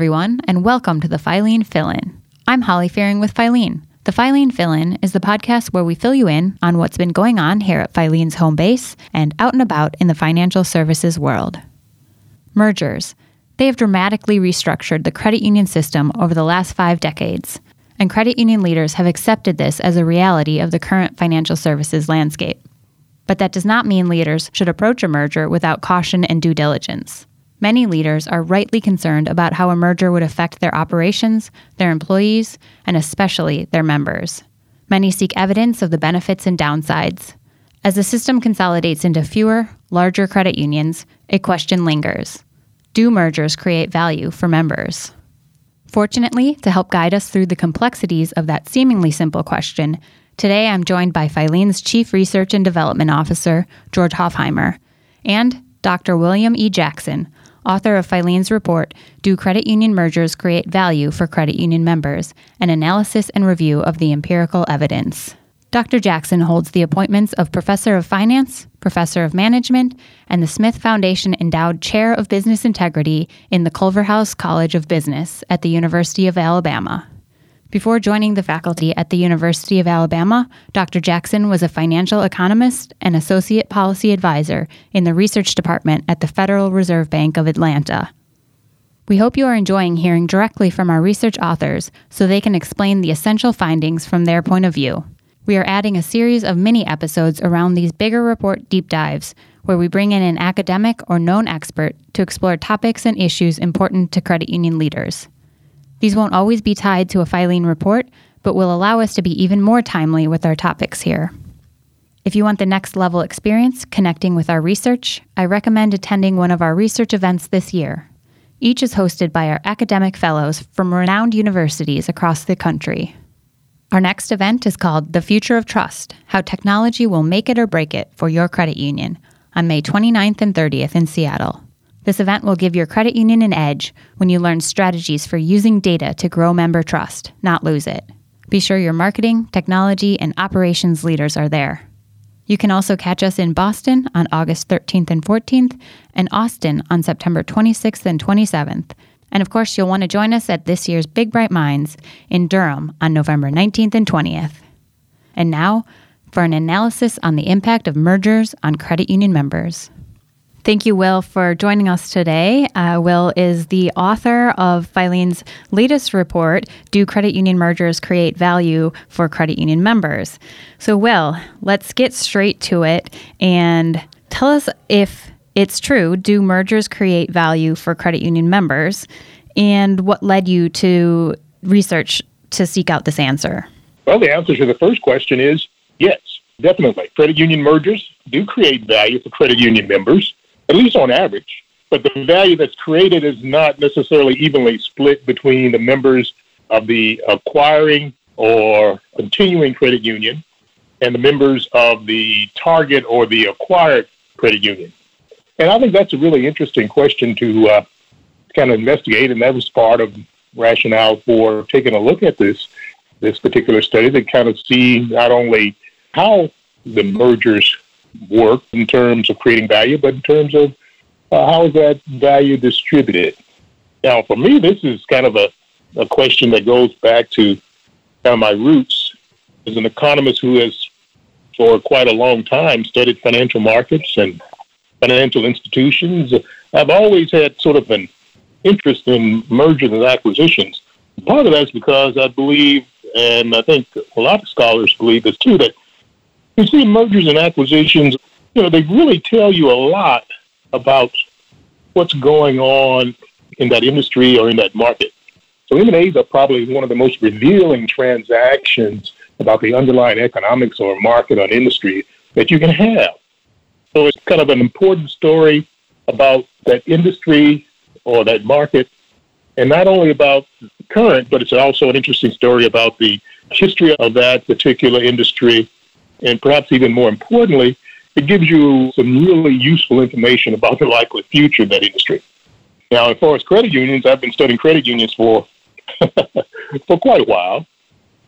everyone, and welcome to the Filene Fill In. I'm Holly Fearing with Filene. The Filene Fill In is the podcast where we fill you in on what's been going on here at Filene's home base and out and about in the financial services world. Mergers. They have dramatically restructured the credit union system over the last five decades, and credit union leaders have accepted this as a reality of the current financial services landscape. But that does not mean leaders should approach a merger without caution and due diligence. Many leaders are rightly concerned about how a merger would affect their operations, their employees, and especially their members. Many seek evidence of the benefits and downsides. As the system consolidates into fewer, larger credit unions, a question lingers Do mergers create value for members? Fortunately, to help guide us through the complexities of that seemingly simple question, today I'm joined by Filene's Chief Research and Development Officer, George Hofheimer, and Dr. William E. Jackson, author of Filene's report, Do Credit Union Mergers Create Value for Credit Union Members? An analysis and review of the empirical evidence. Dr. Jackson holds the appointments of Professor of Finance, Professor of Management, and the Smith Foundation Endowed Chair of Business Integrity in the Culverhouse College of Business at the University of Alabama. Before joining the faculty at the University of Alabama, Dr. Jackson was a financial economist and associate policy advisor in the research department at the Federal Reserve Bank of Atlanta. We hope you are enjoying hearing directly from our research authors so they can explain the essential findings from their point of view. We are adding a series of mini episodes around these bigger report deep dives, where we bring in an academic or known expert to explore topics and issues important to credit union leaders. These won't always be tied to a Filene report, but will allow us to be even more timely with our topics here. If you want the next level experience connecting with our research, I recommend attending one of our research events this year. Each is hosted by our academic fellows from renowned universities across the country. Our next event is called The Future of Trust How Technology Will Make It or Break It for Your Credit Union on May 29th and 30th in Seattle. This event will give your credit union an edge when you learn strategies for using data to grow member trust, not lose it. Be sure your marketing, technology, and operations leaders are there. You can also catch us in Boston on August 13th and 14th, and Austin on September 26th and 27th. And of course, you'll want to join us at this year's Big Bright Minds in Durham on November 19th and 20th. And now, for an analysis on the impact of mergers on credit union members. Thank you, Will, for joining us today. Uh, Will is the author of Filene's latest report, Do Credit Union Mergers Create Value for Credit Union Members? So, Will, let's get straight to it and tell us if it's true. Do mergers create value for credit union members? And what led you to research to seek out this answer? Well, the answer to the first question is yes, definitely. Credit union mergers do create value for credit union members at least on average. But the value that's created is not necessarily evenly split between the members of the acquiring or continuing credit union and the members of the target or the acquired credit union. And I think that's a really interesting question to uh, kind of investigate, and that was part of rationale for taking a look at this this particular study to kind of see not only how the mergers work in terms of creating value, but in terms of uh, how is that value distributed? Now, for me, this is kind of a, a question that goes back to kind of my roots as an economist who has, for quite a long time, studied financial markets and financial institutions. I've always had sort of an interest in mergers and acquisitions. Part of that's because I believe, and I think a lot of scholars believe this too, that you see mergers and acquisitions, you know, they really tell you a lot about what's going on in that industry or in that market. So M&As are probably one of the most revealing transactions about the underlying economics or market or industry that you can have. So it's kind of an important story about that industry or that market, and not only about current, but it's also an interesting story about the history of that particular industry and perhaps even more importantly, it gives you some really useful information about the likely future of that industry. Now, as far as credit unions, I've been studying credit unions for for quite a while,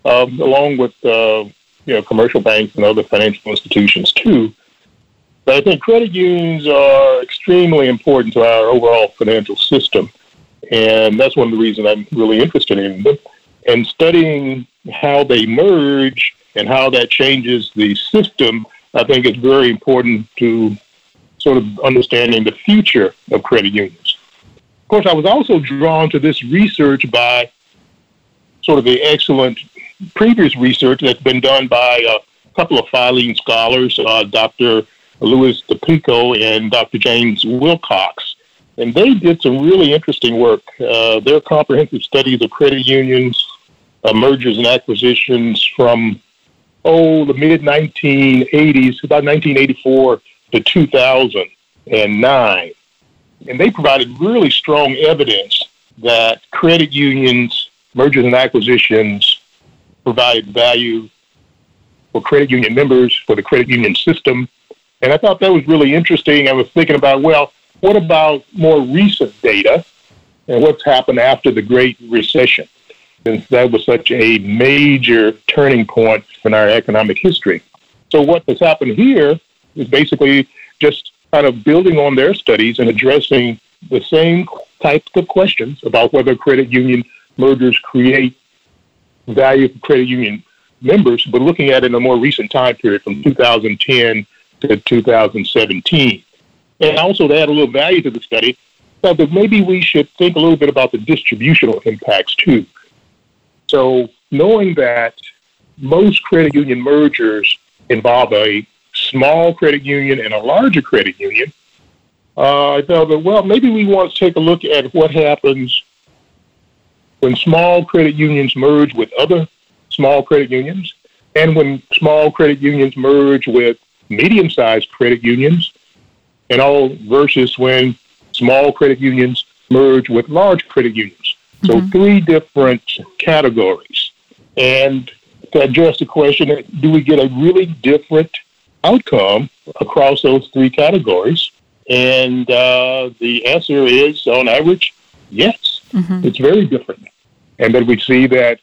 um, along with uh, you know commercial banks and other financial institutions too. But I think credit unions are extremely important to our overall financial system, And that's one of the reasons I'm really interested in them. And studying how they merge and how that changes the system, I think is very important to sort of understanding the future of credit unions. Of course, I was also drawn to this research by sort of the excellent previous research that's been done by a couple of Filene scholars, uh, Dr. Louis Dopico and Dr. James Wilcox. And they did some really interesting work. Uh, their comprehensive studies of credit unions, uh, mergers and acquisitions from, oh, the mid 1980s, about 1984 to 2009. And they provided really strong evidence that credit unions, mergers and acquisitions provide value for credit union members, for the credit union system. And I thought that was really interesting. I was thinking about, well, what about more recent data and what's happened after the Great Recession? Since that was such a major turning point in our economic history. So, what has happened here is basically just kind of building on their studies and addressing the same types of questions about whether credit union mergers create value for credit union members, but looking at it in a more recent time period from 2010 to 2017. And also to add a little value to the study, that maybe we should think a little bit about the distributional impacts too. So knowing that most credit union mergers involve a small credit union and a larger credit union, uh, I thought that, well, maybe we want to take a look at what happens when small credit unions merge with other small credit unions and when small credit unions merge with medium sized credit unions and all versus when small credit unions merge with large credit unions. So mm-hmm. three different categories. And to address the question, do we get a really different outcome across those three categories? And uh, the answer is, on average, yes. Mm-hmm. It's very different. And then we see that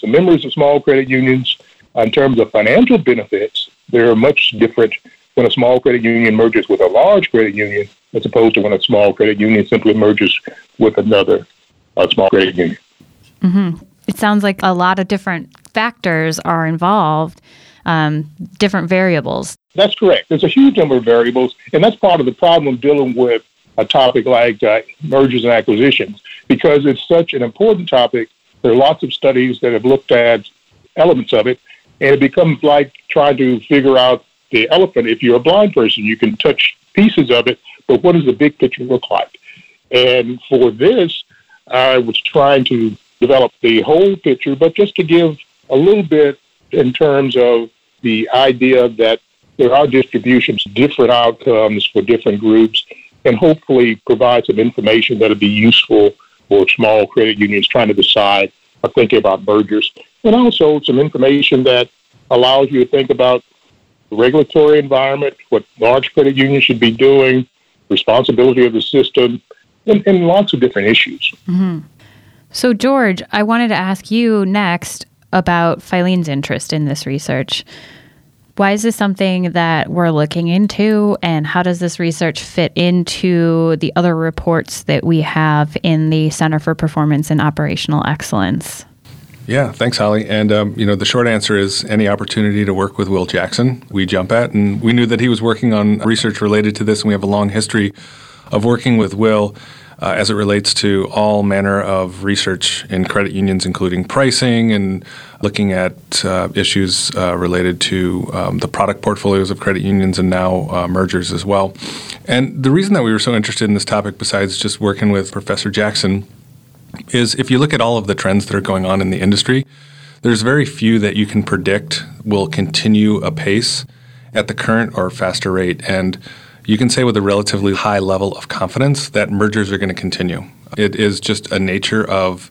the members of small credit unions, in terms of financial benefits, they're much different when a small credit union merges with a large credit union as opposed to when a small credit union simply merges with another uh, small credit union. Mm-hmm. It sounds like a lot of different factors are involved, um, different variables. That's correct. There's a huge number of variables, and that's part of the problem dealing with a topic like uh, mergers and acquisitions because it's such an important topic. There are lots of studies that have looked at elements of it, and it becomes like trying to figure out the elephant. If you're a blind person, you can touch pieces of it, but what does the big picture look like? And for this, I was trying to develop the whole picture, but just to give a little bit in terms of the idea that there are distributions, different outcomes for different groups, and hopefully provide some information that'll be useful for small credit unions trying to decide or thinking about mergers, and also some information that allows you to think about the regulatory environment, what large credit unions should be doing, responsibility of the system, and, and lots of different issues. Mm-hmm. So, George, I wanted to ask you next about Filene's interest in this research. Why is this something that we're looking into, and how does this research fit into the other reports that we have in the Center for Performance and Operational Excellence? Yeah, thanks, Holly. And um, you know, the short answer is any opportunity to work with Will Jackson, we jump at. And we knew that he was working on research related to this, and we have a long history of working with Will uh, as it relates to all manner of research in credit unions, including pricing and looking at uh, issues uh, related to um, the product portfolios of credit unions and now uh, mergers as well. And the reason that we were so interested in this topic, besides just working with Professor Jackson, is if you look at all of the trends that are going on in the industry, there's very few that you can predict will continue apace at the current or faster rate. And you can say with a relatively high level of confidence that mergers are going to continue. It is just a nature of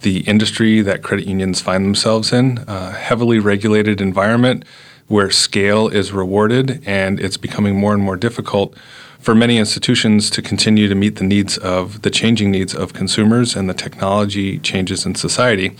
the industry that credit unions find themselves in, a heavily regulated environment where scale is rewarded and it's becoming more and more difficult for many institutions to continue to meet the needs of the changing needs of consumers and the technology changes in society.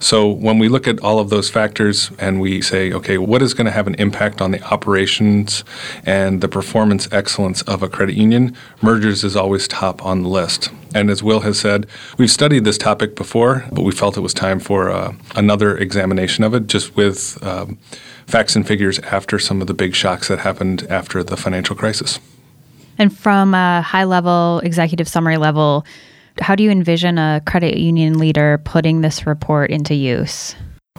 So when we look at all of those factors and we say, okay, what is going to have an impact on the operations and the performance excellence of a credit union, mergers is always top on the list. And as Will has said, we've studied this topic before, but we felt it was time for uh, another examination of it, just with um, facts and figures after some of the big shocks that happened after the financial crisis. And from a high level, executive summary level, how do you envision a credit union leader putting this report into use?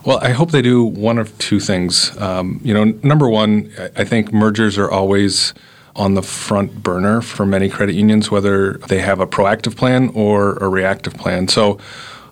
Well, I hope they do one of two things. Um, you know, number one, I think mergers are always on the front burner for many credit unions, whether they have a proactive plan or a reactive plan. So,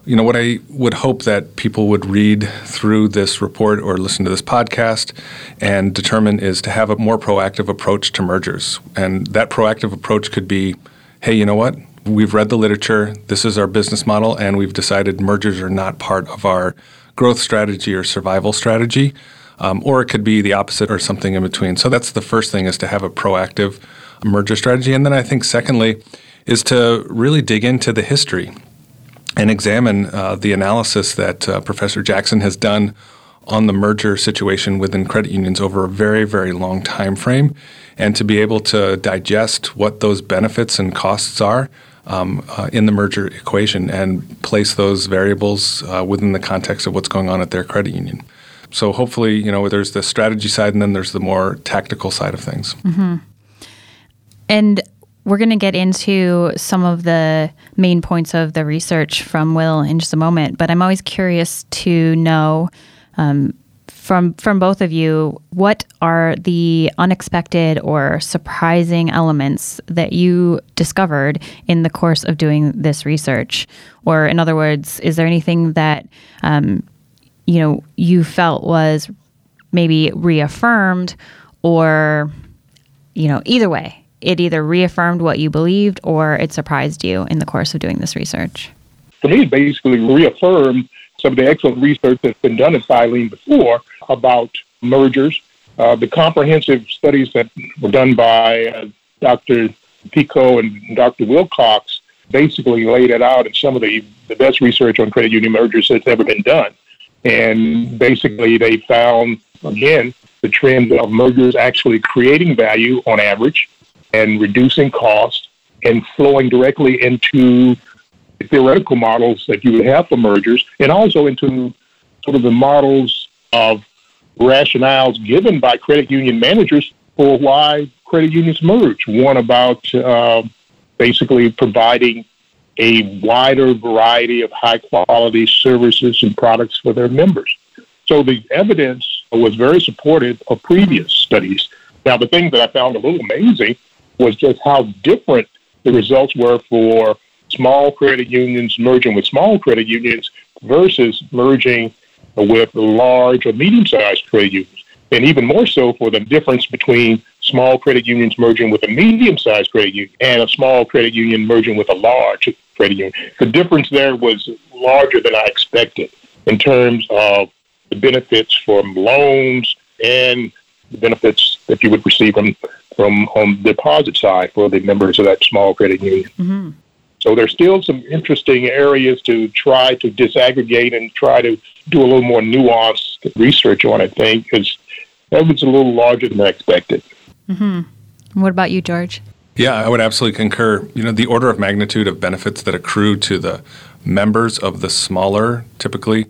you know, what I would hope that people would read through this report or listen to this podcast and determine is to have a more proactive approach to mergers. And that proactive approach could be hey, you know what? We've read the literature, this is our business model, and we've decided mergers are not part of our growth strategy or survival strategy. Um, or it could be the opposite or something in between. So that's the first thing is to have a proactive merger strategy. And then I think secondly is to really dig into the history and examine uh, the analysis that uh, Professor Jackson has done on the merger situation within credit unions over a very, very long time frame, and to be able to digest what those benefits and costs are um, uh, in the merger equation and place those variables uh, within the context of what's going on at their credit union. So hopefully, you know, there's the strategy side and then there's the more tactical side of things. Mm-hmm. And we're going to get into some of the main points of the research from Will in just a moment, but I'm always curious to know um, from from both of you what are the unexpected or surprising elements that you discovered in the course of doing this research, or in other words, is there anything that um, you know you felt was maybe reaffirmed or you know either way it either reaffirmed what you believed or it surprised you in the course of doing this research? For me, basically reaffirmed some of the excellent research that's been done at Filene before about mergers. Uh, the comprehensive studies that were done by uh, Dr. Pico and Dr. Wilcox basically laid it out in some of the, the best research on credit union mergers that's ever been done. And basically, they found, again, the trend of mergers actually creating value on average and reducing cost and flowing directly into theoretical models that you would have for mergers and also into sort of the models of rationales given by credit union managers for why credit unions merge. One about uh, basically providing a wider variety of high quality services and products for their members. So the evidence was very supportive of previous studies. Now, the thing that I found a little amazing was just how different the results were for small credit unions merging with small credit unions versus merging with large or medium sized credit unions. And even more so for the difference between small credit unions merging with a medium sized credit union and a small credit union merging with a large credit union. The difference there was larger than I expected in terms of the benefits from loans and the benefits that you would receive from from on the deposit side for the members of that small credit union. Mm-hmm. So there's still some interesting areas to try to disaggregate and try to do a little more nuanced research on. I think because that was a little larger than I expected. Mm-hmm. What about you, George? Yeah, I would absolutely concur. You know, the order of magnitude of benefits that accrue to the members of the smaller, typically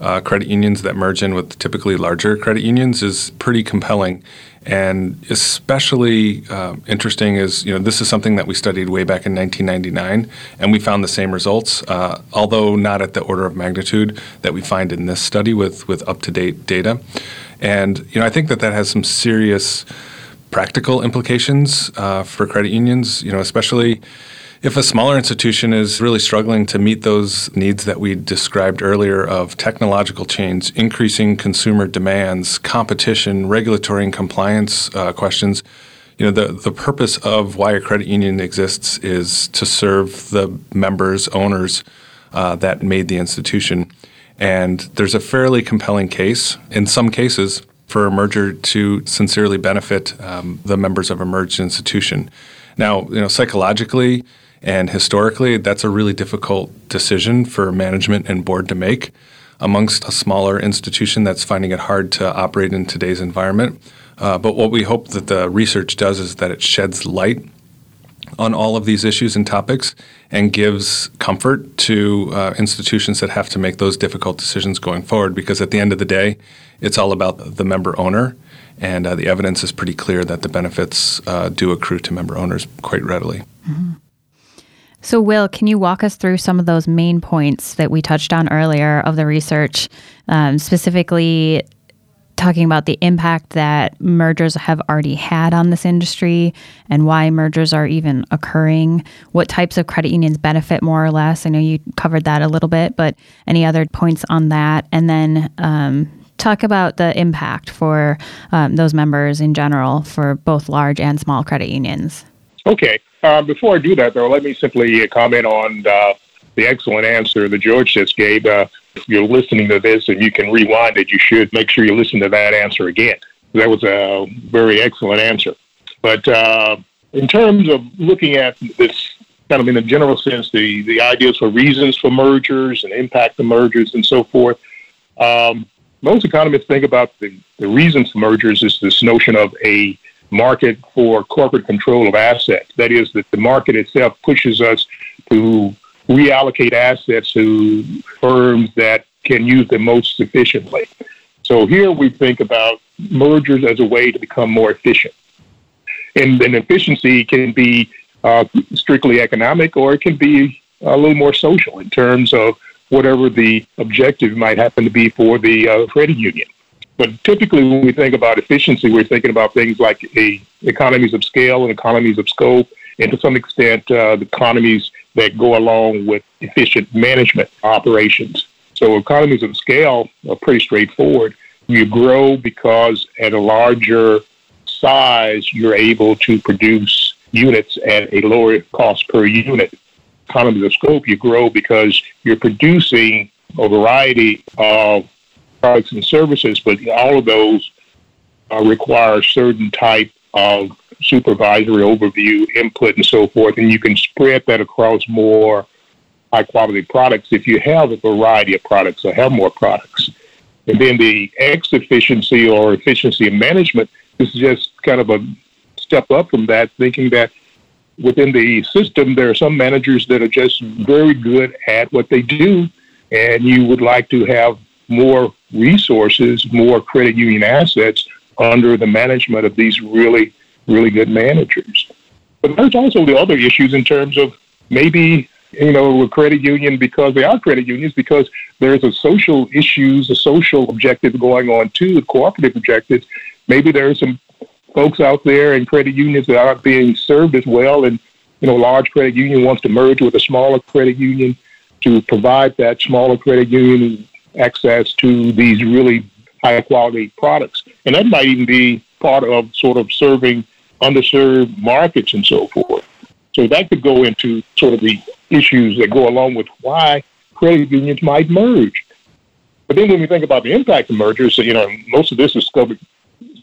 uh, credit unions that merge in with typically larger credit unions is pretty compelling. And especially uh, interesting is, you know, this is something that we studied way back in 1999, and we found the same results, uh, although not at the order of magnitude that we find in this study with, with up to date data. And, you know, I think that that has some serious practical implications uh, for credit unions, you know, especially if a smaller institution is really struggling to meet those needs that we described earlier of technological change, increasing consumer demands, competition, regulatory and compliance uh, questions, you know, the, the purpose of why a credit union exists is to serve the members, owners uh, that made the institution. And there's a fairly compelling case, in some cases, for a merger to sincerely benefit um, the members of a merged institution. Now, you know, psychologically, and historically, that's a really difficult decision for management and board to make amongst a smaller institution that's finding it hard to operate in today's environment. Uh, but what we hope that the research does is that it sheds light on all of these issues and topics and gives comfort to uh, institutions that have to make those difficult decisions going forward because at the end of the day, it's all about the member owner. And uh, the evidence is pretty clear that the benefits uh, do accrue to member owners quite readily. Mm-hmm. So, Will, can you walk us through some of those main points that we touched on earlier of the research, um, specifically talking about the impact that mergers have already had on this industry and why mergers are even occurring? What types of credit unions benefit more or less? I know you covered that a little bit, but any other points on that? And then um, talk about the impact for um, those members in general for both large and small credit unions. Okay. Uh, before I do that, though, let me simply comment on uh, the excellent answer that George just gave. Uh, if you're listening to this and you can rewind it, you should make sure you listen to that answer again. That was a very excellent answer. But uh, in terms of looking at this kind of in a general sense, the, the ideas for reasons for mergers and impact of mergers and so forth, um, most economists think about the, the reasons for mergers is this notion of a market for corporate control of assets. That is, that the market itself pushes us to reallocate assets to firms that can use them most efficiently. So here we think about mergers as a way to become more efficient. And, and efficiency can be uh, strictly economic or it can be a little more social in terms of whatever the objective might happen to be for the uh, credit union. But typically, when we think about efficiency, we're thinking about things like economies of scale and economies of scope, and to some extent, uh, the economies that go along with efficient management operations. So, economies of scale are pretty straightforward. You grow because at a larger size, you're able to produce units at a lower cost per unit. Economies of scope, you grow because you're producing a variety of products and services, but all of those uh, require a certain type of supervisory overview, input, and so forth, and you can spread that across more high quality products if you have a variety of products or have more products. And then the X efficiency or efficiency of management is just kind of a step up from that, thinking that within the system, there are some managers that are just very good at what they do, and you would like to have more resources, more credit union assets under the management of these really, really good managers. But there's also the other issues in terms of maybe, you know, a credit union because they are credit unions, because there's a social issues, a social objective going on too, the cooperative objectives. Maybe there are some folks out there in credit unions that aren't being served as well and you know, a large credit union wants to merge with a smaller credit union to provide that smaller credit union access to these really high quality products. And that might even be part of sort of serving underserved markets and so forth. So that could go into sort of the issues that go along with why credit unions might merge. But then when we think about the impact of mergers, you know, most of this is covered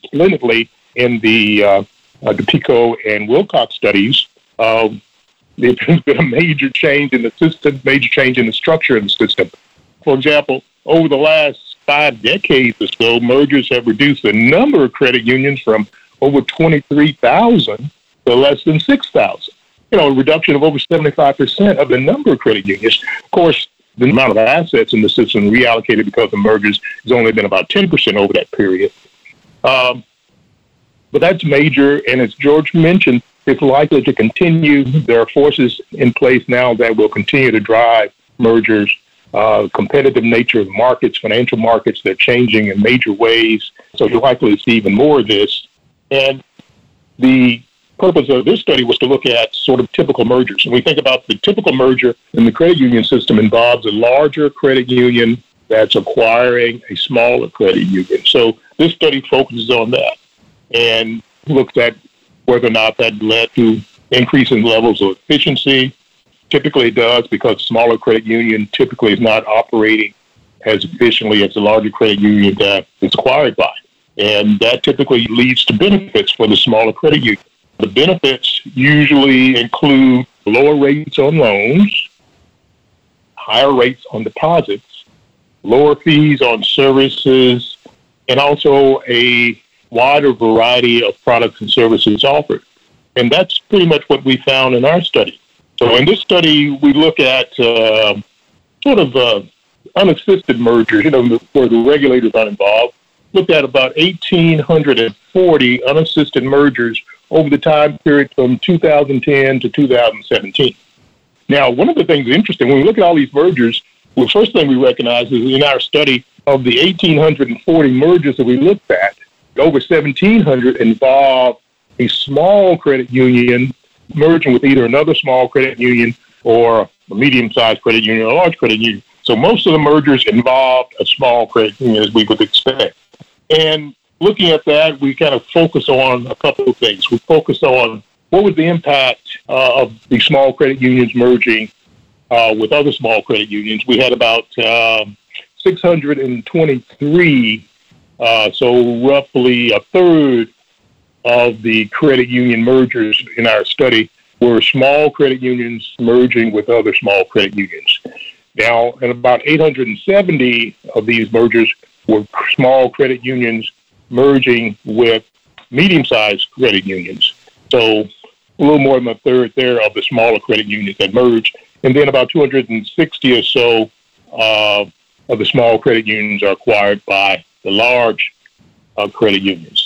splendidly in the uh, uh, Dopico and Wilcox studies. Um, there's been a major change in the system, major change in the structure of the system. For example, over the last five decades or so, mergers have reduced the number of credit unions from over 23,000 to less than 6,000. You know, a reduction of over 75% of the number of credit unions. Of course, the amount of assets in the system reallocated because of mergers has only been about 10% over that period. Um, but that's major, and as George mentioned, it's likely to continue. There are forces in place now that will continue to drive mergers uh, competitive nature of markets, financial markets, they're changing in major ways. So you're likely to see even more of this. And the purpose of this study was to look at sort of typical mergers. And we think about the typical merger in the credit union system involves a larger credit union that's acquiring a smaller credit union. So this study focuses on that and looks at whether or not that led to increasing levels of efficiency, typically does because smaller credit union typically is not operating as efficiently as the larger credit union that it's acquired by. And that typically leads to benefits for the smaller credit union. The benefits usually include lower rates on loans, higher rates on deposits, lower fees on services, and also a wider variety of products and services offered. And that's pretty much what we found in our study. So in this study, we look at uh, sort of uh, unassisted mergers, you know, where the regulators aren't involved. Looked at about 1,840 unassisted mergers over the time period from 2010 to 2017. Now, one of the things interesting when we look at all these mergers, the first thing we recognize is in our study of the 1,840 mergers that we looked at, over 1,700 involved a small credit union merging with either another small credit union or a medium-sized credit union or a large credit union. So most of the mergers involved a small credit union, as we would expect. And looking at that, we kind of focus on a couple of things. We focus on what was the impact uh, of the small credit unions merging uh, with other small credit unions. We had about um, 623, uh, so roughly a third of the credit union mergers in our study were small credit unions merging with other small credit unions. Now, and about 870 of these mergers were small credit unions merging with medium sized credit unions. So, a little more than a third there of the smaller credit unions that merged. And then about 260 or so uh, of the small credit unions are acquired by the large uh, credit unions.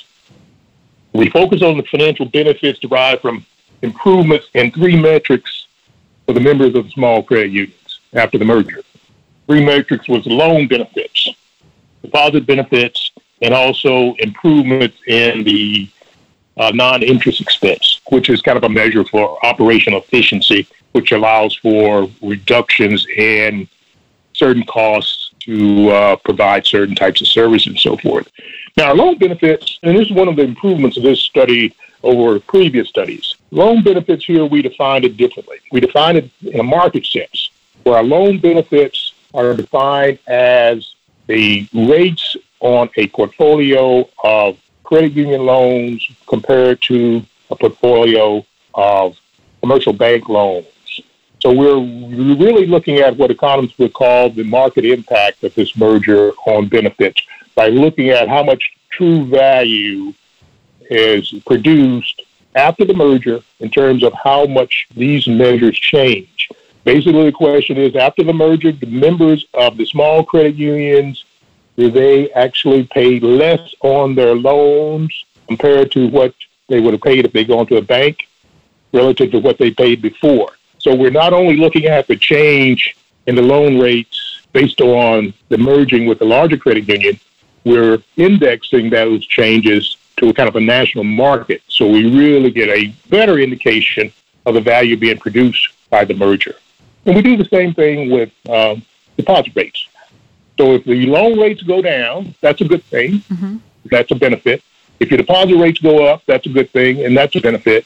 We focus on the financial benefits derived from improvements in three metrics for the members of the small credit unions after the merger. Three metrics was loan benefits, deposit benefits, and also improvements in the uh, non-interest expense, which is kind of a measure for operational efficiency, which allows for reductions in certain costs to uh, provide certain types of services and so forth. Now, loan benefits, and this is one of the improvements of this study over previous studies. Loan benefits here, we define it differently. We define it in a market sense, where our loan benefits are defined as the rates on a portfolio of credit union loans compared to a portfolio of commercial bank loans. So we're really looking at what economists would call the market impact of this merger on benefits by looking at how much true value is produced after the merger in terms of how much these measures change. Basically, the question is after the merger, the members of the small credit unions, do they actually pay less on their loans compared to what they would have paid if they go into a bank relative to what they paid before? So we're not only looking at the change in the loan rates based on the merging with the larger credit union, we're indexing those changes to a kind of a national market. So we really get a better indication of the value being produced by the merger. And we do the same thing with um, deposit rates. So if the loan rates go down, that's a good thing. Mm-hmm. That's a benefit. If your deposit rates go up, that's a good thing, and that's a benefit.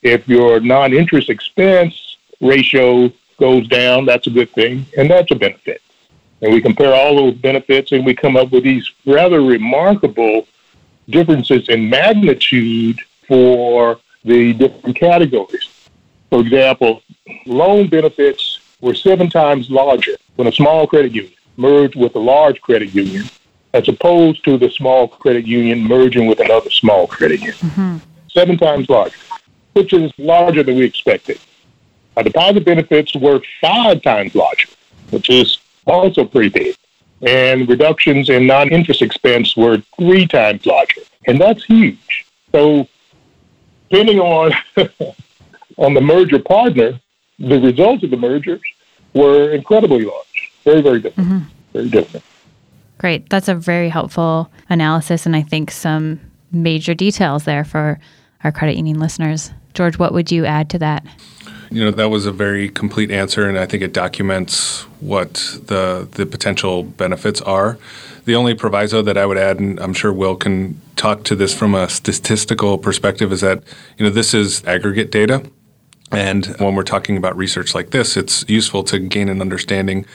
If your non-interest expense ratio goes down, that's a good thing, and that's a benefit. And we compare all those benefits, and we come up with these rather remarkable differences in magnitude for the different categories. For example, loan benefits were seven times larger when a small credit union merged with a large credit union as opposed to the small credit union merging with another small credit union. Mm-hmm. Seven times larger, which is larger than we expected. Our deposit benefits were five times larger, which is also pretty big and reductions in non-interest expense were three times larger, and that's huge. So, depending on on the merger partner, the results of the mergers were incredibly large, very very different, mm-hmm. very different. Great, that's a very helpful analysis, and I think some major details there for our credit union listeners. George, what would you add to that? You know, that was a very complete answer, and I think it documents what the the potential benefits are. The only proviso that I would add, and I'm sure Will can talk to this from a statistical perspective, is that you know this is aggregate data, and when we're talking about research like this, it's useful to gain an understanding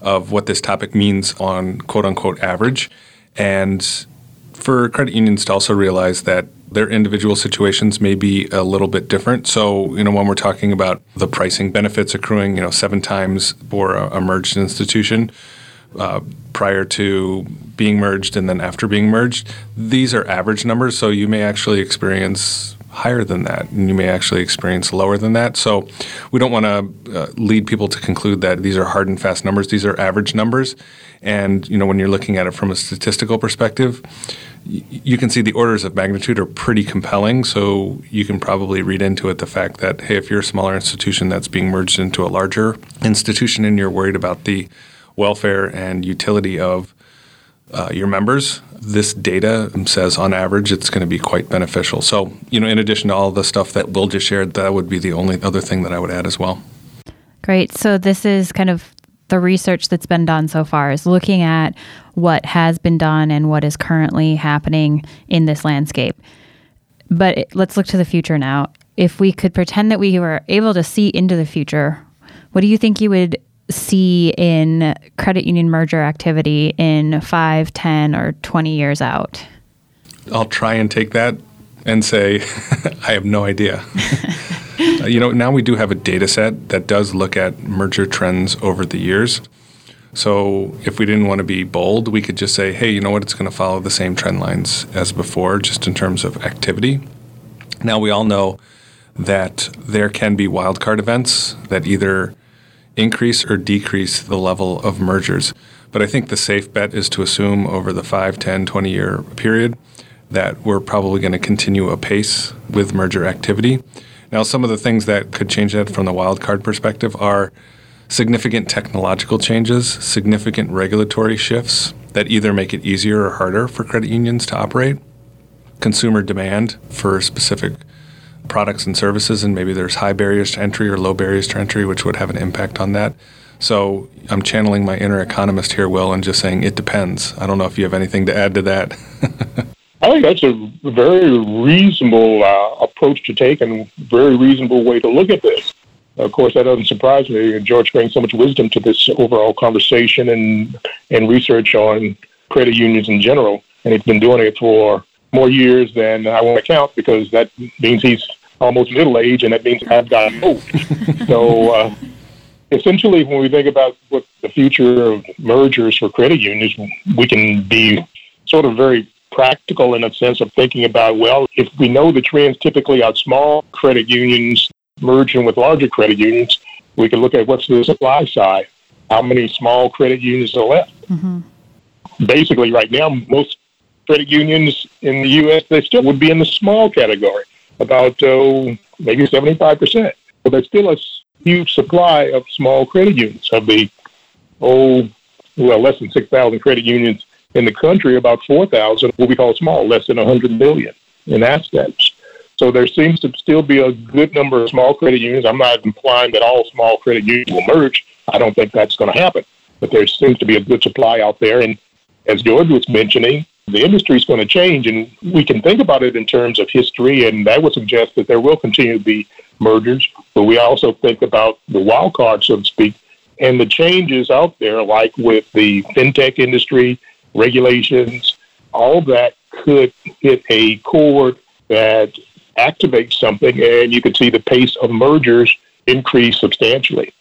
of what this topic means on quote unquote average, and for credit unions to also realize that their individual situations may be a little bit different. So, you know, when we're talking about the pricing benefits accruing, you know, seven times for a, a merged institution uh, prior to being merged and then after being merged, these are average numbers. So you may actually experience higher than that, and you may actually experience lower than that. So we don't want to uh, lead people to conclude that these are hard and fast numbers. These are average numbers, and you know when you're looking at it from a statistical perspective, y- you can see the orders of magnitude are pretty compelling. So you can probably read into it the fact that hey, if you're a smaller institution that's being merged into a larger institution, and you're worried about the welfare and utility of uh, your members, this data says on average it's going to be quite beneficial. So, you know, in addition to all the stuff that Will just shared, that would be the only other thing that I would add as well. Great. So, this is kind of the research that's been done so far is looking at what has been done and what is currently happening in this landscape. But let's look to the future now. If we could pretend that we were able to see into the future, what do you think you would see in credit union merger activity in 5, 10, or 20 years out? I'll try and take that and say, I have no idea. you know, now we do have a data set that does look at merger trends over the years. So if we didn't want to be bold, we could just say, hey, you know what, it's going to follow the same trend lines as before, just in terms of activity. Now we all know that there can be wildcard events that either increase or decrease the level of mergers. But I think the safe bet is to assume over the 5, 10, 20 year period that we're probably going to continue apace with merger activity. Now, some of the things that could change that from the wildcard perspective are significant technological changes, significant regulatory shifts that either make it easier or harder for credit unions to operate, consumer demand for specific products and services, and maybe there's high barriers to entry or low barriers to entry, which would have an impact on that. So I'm channeling my inner economist here, Will, and just saying it depends. I don't know if you have anything to add to that. I think that's a very reasonable uh, approach to take and very reasonable way to look at this. Of course, that doesn't surprise me. George brings so much wisdom to this overall conversation and, and research on credit unions in general, and he's been doing it for more years than I want to count because that means he's almost middle age, and that means I've gotten old. so uh, essentially, when we think about what the future of mergers for credit unions, we can be sort of very practical in a sense of thinking about well, if we know the trends typically are small credit unions merging with larger credit unions, we can look at what's the supply side. How many small credit unions are left? Mm-hmm. Basically, right now, most credit unions in the U.S., they still would be in the small category, about uh, maybe 75%. But there's still a huge supply of small credit unions. Of the, oh, well, less than 6,000 credit unions in the country, about 4,000 will be called small, less than 100 million in assets. So there seems to still be a good number of small credit unions. I'm not implying that all small credit unions will merge. I don't think that's going to happen. But there seems to be a good supply out there. And as George was mentioning, the industry is going to change, and we can think about it in terms of history, and that would suggest that there will continue to be mergers. But we also think about the wild card, so to speak, and the changes out there, like with the fintech industry, regulations, all that could hit a chord that activates something, and you could see the pace of mergers increase substantially.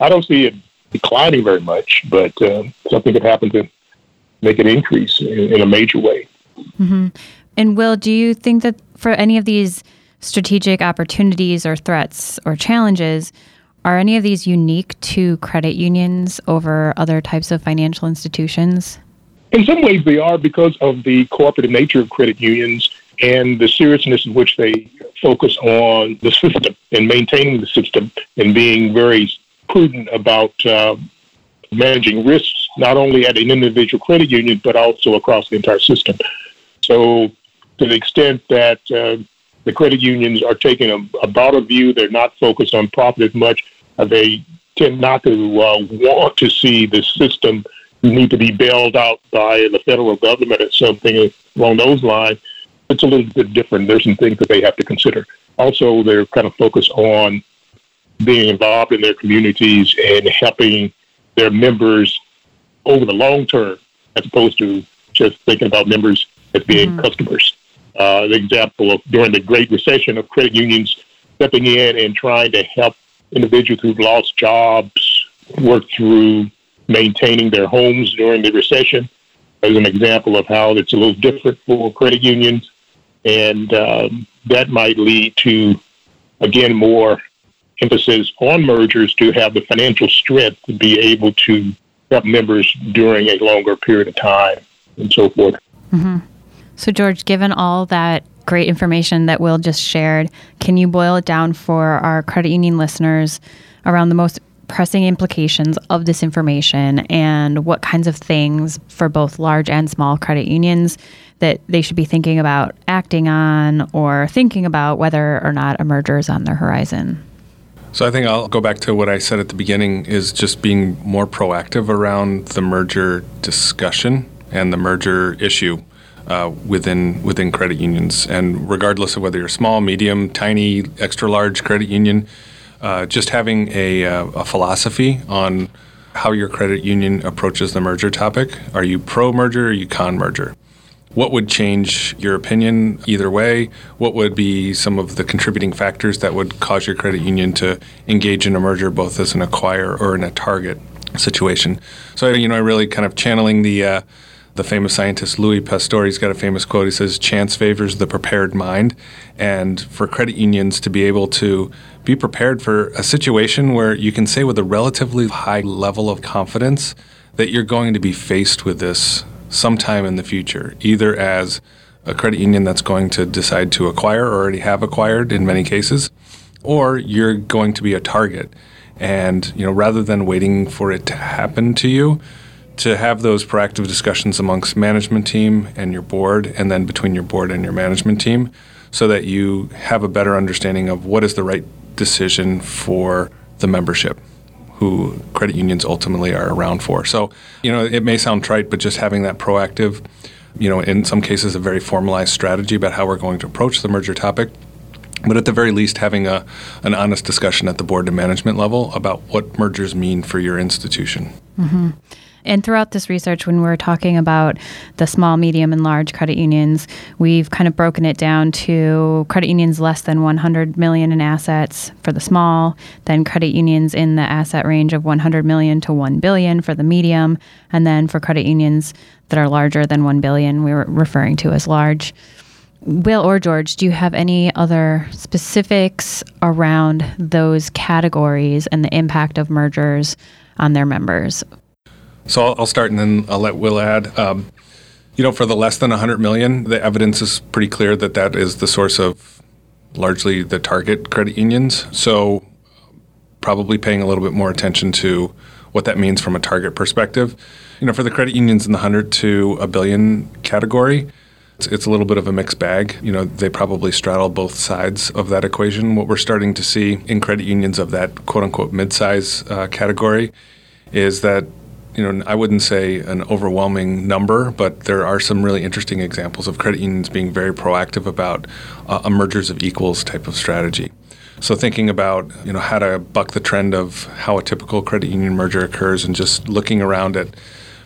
I don't see it declining very much, but uh, something could happen to make an increase in, in a major way. Mm-hmm. And Will, do you think that for any of these strategic opportunities or threats or challenges, are any of these unique to credit unions over other types of financial institutions? In some ways, they are because of the cooperative nature of credit unions and the seriousness in which they focus on the system and maintaining the system and being very prudent about uh, managing risks, not only at an individual credit union, but also across the entire system. So, to the extent that uh, the credit unions are taking a, a, broader view, they're not focused on profit as much. Uh, they tend not to uh, want to see the system need to be bailed out by the federal government or something along those lines. It's a little bit different. There's some things that they have to consider. Also, they're kind of focused on being involved in their communities and helping their members over the long term, as opposed to just thinking about members as being mm-hmm. customers. Uh, the example of during the Great Recession of credit unions stepping in and trying to help individuals who've lost jobs work through maintaining their homes during the recession as an example of how it's a little different for credit unions. And um, that might lead to, again, more emphasis on mergers to have the financial strength to be able to members during a longer period of time and so forth. Mm-hmm. So, George, given all that great information that Will just shared, can you boil it down for our credit union listeners around the most pressing implications of this information and what kinds of things for both large and small credit unions that they should be thinking about acting on or thinking about whether or not a merger is on their horizon? So I think I'll go back to what I said at the beginning is just being more proactive around the merger discussion and the merger issue. Uh, within within credit unions, and regardless of whether you're small, medium, tiny, extra large credit union, uh, just having a, uh, a philosophy on how your credit union approaches the merger topic. Are you pro merger? Or are you con merger? What would change your opinion either way? What would be some of the contributing factors that would cause your credit union to engage in a merger both as an acquirer or in a target situation? So, you know, I really kind of channeling the uh, the famous scientist Louis Pasteur, he's got a famous quote. He says, Chance favors the prepared mind. And for credit unions to be able to be prepared for a situation where you can say with a relatively high level of confidence that you're going to be faced with this sometime in the future, either as a credit union that's going to decide to acquire or already have acquired in many cases, or you're going to be a target. And you know, rather than waiting for it to happen to you, to have those proactive discussions amongst management team and your board, and then between your board and your management team, so that you have a better understanding of what is the right decision for the membership who credit unions ultimately are around for. So, you know, it may sound trite, but just having that proactive, you know, in some cases, a very formalized strategy about how we're going to approach the merger topic. But at the very least, having a, an honest discussion at the board and management level about what mergers mean for your institution. Mm-hmm. And throughout this research, when we're talking about the small, medium, and large credit unions, we've kind of broken it down to credit unions less than 100 million in assets for the small, then credit unions in the asset range of 100 million to 1 billion for the medium, and then for credit unions that are larger than 1 billion, we were referring to as large. Will or George, do you have any other specifics around those categories and the impact of mergers on their members? So I'll, I'll start and then I'll let Will add. Um, you know, for the less than 100 million, the evidence is pretty clear that that is the source of largely the target credit unions. So probably paying a little bit more attention to what that means from a target perspective. You know, for the credit unions in the 100 to a billion category, it's, it's a little bit of a mixed bag. You know, they probably straddle both sides of that equation. What we're starting to see in credit unions of that quote unquote mid-size uh, category is that you know, I wouldn't say an overwhelming number, but there are some really interesting examples of credit unions being very proactive about uh, a mergers of equals type of strategy. So thinking about you know how to buck the trend of how a typical credit union merger occurs, and just looking around at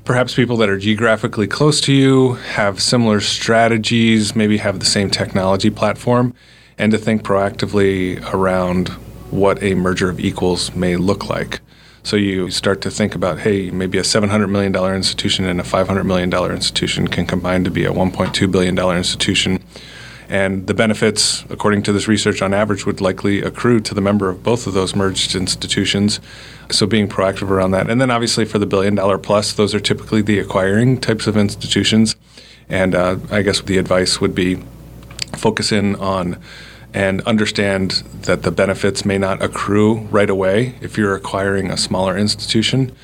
perhaps people that are geographically close to you, have similar strategies, maybe have the same technology platform, and to think proactively around what a merger of equals may look like. So you start to think about, hey, maybe a $700 million institution and a $500 million institution can combine to be a $1.2 billion institution. And the benefits, according to this research, on average would likely accrue to the member of both of those merged institutions. So being proactive around that. And then obviously for the billion dollar plus, those are typically the acquiring types of institutions. And uh, I guess the advice would be focus in on and understand that the benefits may not accrue right away if you're acquiring a smaller institution,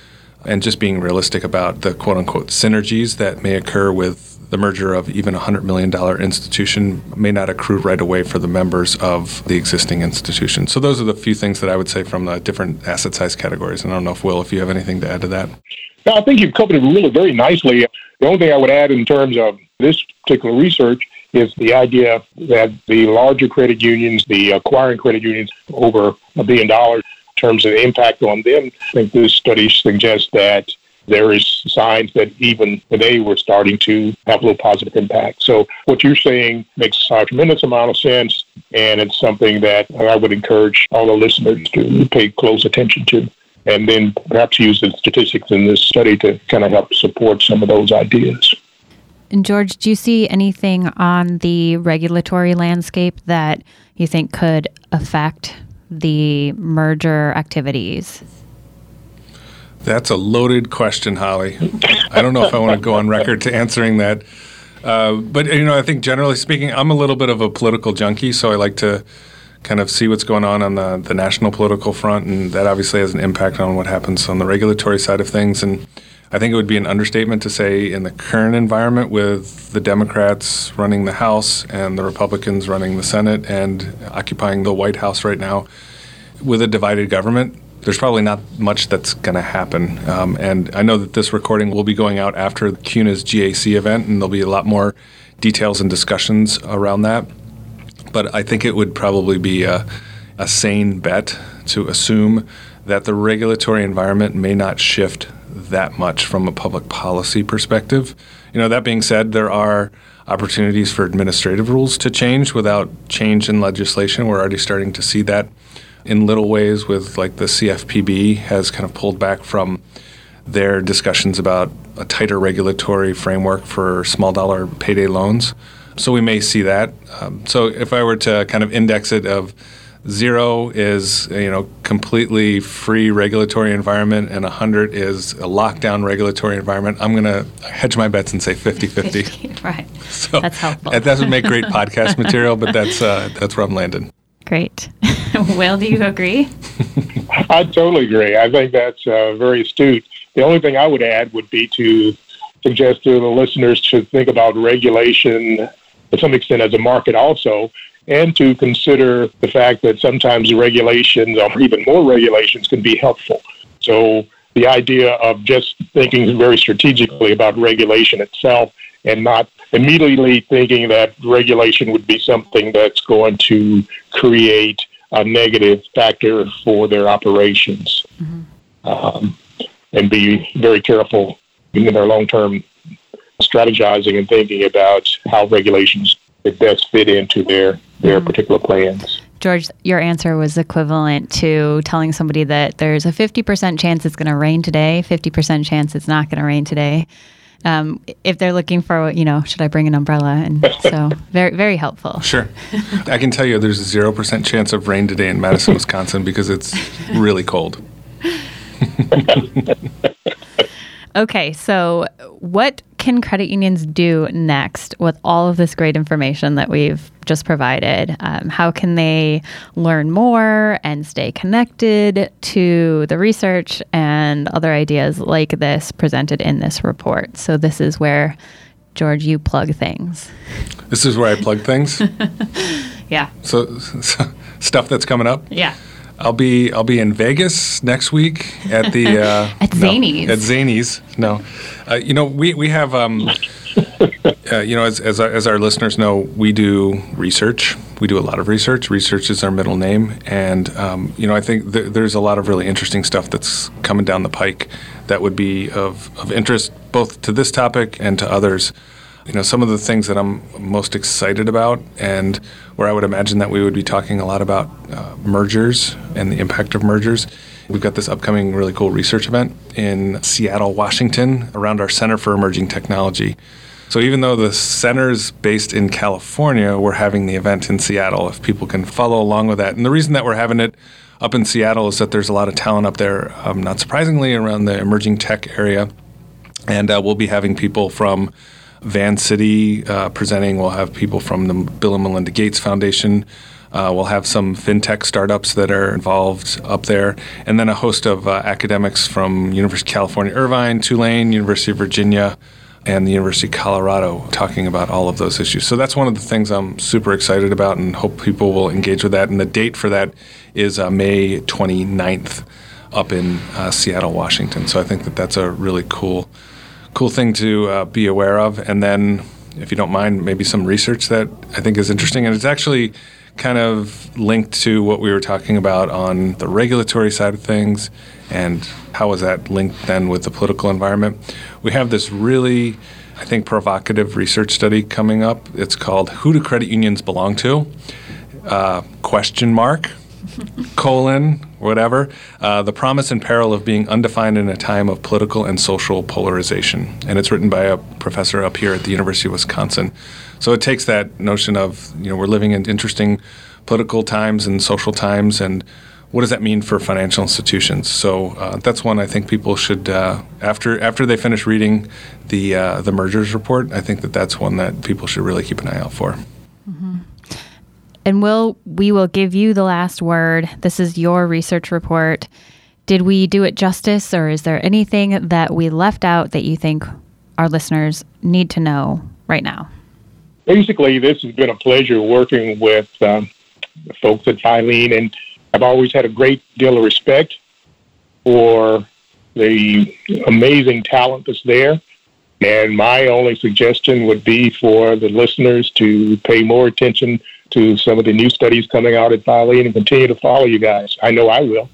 and just being realistic about the quote unquote synergies that may occur with the merger of even a $100 million institution may not accrue right away for the members of the existing institution. So, those are the few things that I would say from the different asset size categories. And I don't know if, Will, if you have anything to add to that. No, I think you've covered it really very nicely. The only thing I would add in terms of this particular research is the idea that the larger credit unions, the acquiring credit unions, over a billion dollars in terms of the impact on them. I think this study suggests that there is signs that even today we're starting to have a little positive impact. So what you're saying makes a tremendous amount of sense, and it's something that I would encourage all the listeners to pay close attention to. And then perhaps use the statistics in this study to kind of help support some of those ideas. And George, do you see anything on the regulatory landscape that you think could affect the merger activities? That's a loaded question, Holly. I don't know if I want to go on record to answering that. Uh, but, you know, I think generally speaking, I'm a little bit of a political junkie, so I like to kind of see what's going on on the, the national political front, and that obviously has an impact on what happens on the regulatory side of things. And I think it would be an understatement to say in the current environment with the Democrats running the House and the Republicans running the Senate and occupying the White House right now, with a divided government, there's probably not much that's going to happen. Um, and I know that this recording will be going out after CUNA's GAC event, and there'll be a lot more details and discussions around that. But I think it would probably be a, a sane bet to assume that the regulatory environment may not shift that much from a public policy perspective. You know, that being said, there are opportunities for administrative rules to change without change in legislation. We're already starting to see that in little ways with like the CFPB has kind of pulled back from their discussions about a tighter regulatory framework for small dollar payday loans. So we may see that. Um, so if I were to kind of index it of Zero is you know completely free regulatory environment, and 100 is a lockdown regulatory environment. I'm going to hedge my bets and say 50-50. right. So that's helpful. That doesn't make great podcast material, but that's uh, that's where I'm landing. Great. Will, do you agree? I totally agree. I think that's uh, very astute. The only thing I would add would be to suggest to the listeners to think about regulation to some extent as a market also and to consider the fact that sometimes regulations or even more regulations can be helpful. So the idea of just thinking very strategically about regulation itself and not immediately thinking that regulation would be something that's going to create a negative factor for their operations. Mm-hmm. Um, and be very careful in their long term strategizing and thinking about how regulations best fit into their their mm-hmm. particular plans. George, your answer was equivalent to telling somebody that there's a 50% chance it's going to rain today, 50% chance it's not going to rain today. Um, if they're looking for, you know, should I bring an umbrella? And so, very, very helpful. Sure. I can tell you there's a 0% chance of rain today in Madison, Wisconsin because it's really cold. okay, so what can credit unions do next with all of this great information that we've just provided? Um, how can they learn more and stay connected to the research and other ideas like this presented in this report? So, this is where, George, you plug things. This is where I plug things? yeah. So, so, stuff that's coming up? Yeah. I'll be I'll be in Vegas next week at the uh, at Zanies. No, at Zanies. No, uh, you know we we have um, uh, you know as as our, as our listeners know we do research. We do a lot of research. Research is our middle name, and um, you know I think th- there's a lot of really interesting stuff that's coming down the pike that would be of of interest both to this topic and to others you know some of the things that I'm most excited about, and where I would imagine that we would be talking a lot about uh, mergers and the impact of mergers. We've got this upcoming really cool research event in Seattle, Washington, around our Center for Emerging Technology. So even though the center's based in California, we're having the event in Seattle. If people can follow along with that, and the reason that we're having it up in Seattle is that there's a lot of talent up there. Um, not surprisingly, around the emerging tech area, and uh, we'll be having people from Vancity uh, presenting. We'll have people from the Bill and Melinda Gates Foundation. Uh, we'll have some fintech startups that are involved up there, and then a host of uh, academics from University of California, Irvine, Tulane, University of Virginia, and the University of Colorado talking about all of those issues. So that's one of the things I'm super excited about and hope people will engage with that. And the date for that is uh, May 29th up in uh, Seattle, Washington. So I think that that's a really cool cool thing to uh, be aware of. And then, if you don't mind, maybe some research that I think is interesting. And it's actually kind of linked to what we were talking about on the regulatory side of things and how is that linked then with the political environment. We have this really, I think, provocative research study coming up. It's called Who Do Credit Unions Belong to? Uh, question mark. Colon, whatever, uh, The Promise and Peril of Being Undefined in a Time of Political and Social Polarization. And it's written by a professor up here at the University of Wisconsin. So it takes that notion of, you know, we're living in interesting political times and social times, and what does that mean for financial institutions? So uh, that's one I think people should, uh, after after they finish reading the uh, the mergers report, I think that that's one that people should really keep an eye out for. And will we will give you the last word. This is your research report. Did we do it justice, or is there anything that we left out that you think our listeners need to know right now? Basically, this has been a pleasure working with um, the folks at Filene, and I've always had a great deal of respect for the amazing talent that's there. And my only suggestion would be for the listeners to pay more attention to some of the new studies coming out at Filene and continue to follow you guys. I know I will.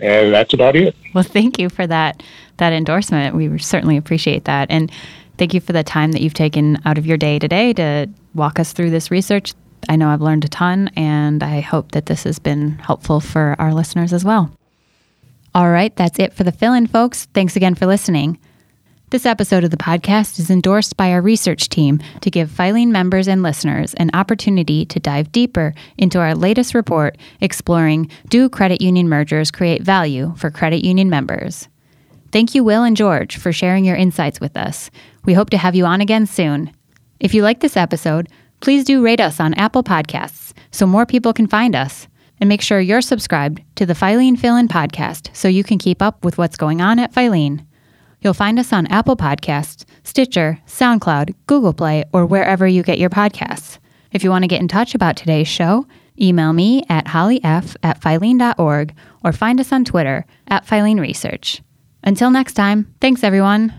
And that's about it. Well, thank you for that that endorsement. We certainly appreciate that. And thank you for the time that you've taken out of your day today to walk us through this research. I know I've learned a ton, and I hope that this has been helpful for our listeners as well. All right, that's it for the fill in, folks. Thanks again for listening. This episode of the podcast is endorsed by our research team to give Filene members and listeners an opportunity to dive deeper into our latest report exploring Do credit union mergers create value for credit union members? Thank you, Will and George, for sharing your insights with us. We hope to have you on again soon. If you like this episode, please do rate us on Apple Podcasts so more people can find us. And make sure you're subscribed to the Filene Fill In podcast so you can keep up with what's going on at Filene. You'll find us on Apple Podcasts, Stitcher, SoundCloud, Google Play, or wherever you get your podcasts. If you want to get in touch about today's show, email me at hollyf at filene.org or find us on Twitter at Filene Research. Until next time, thanks everyone.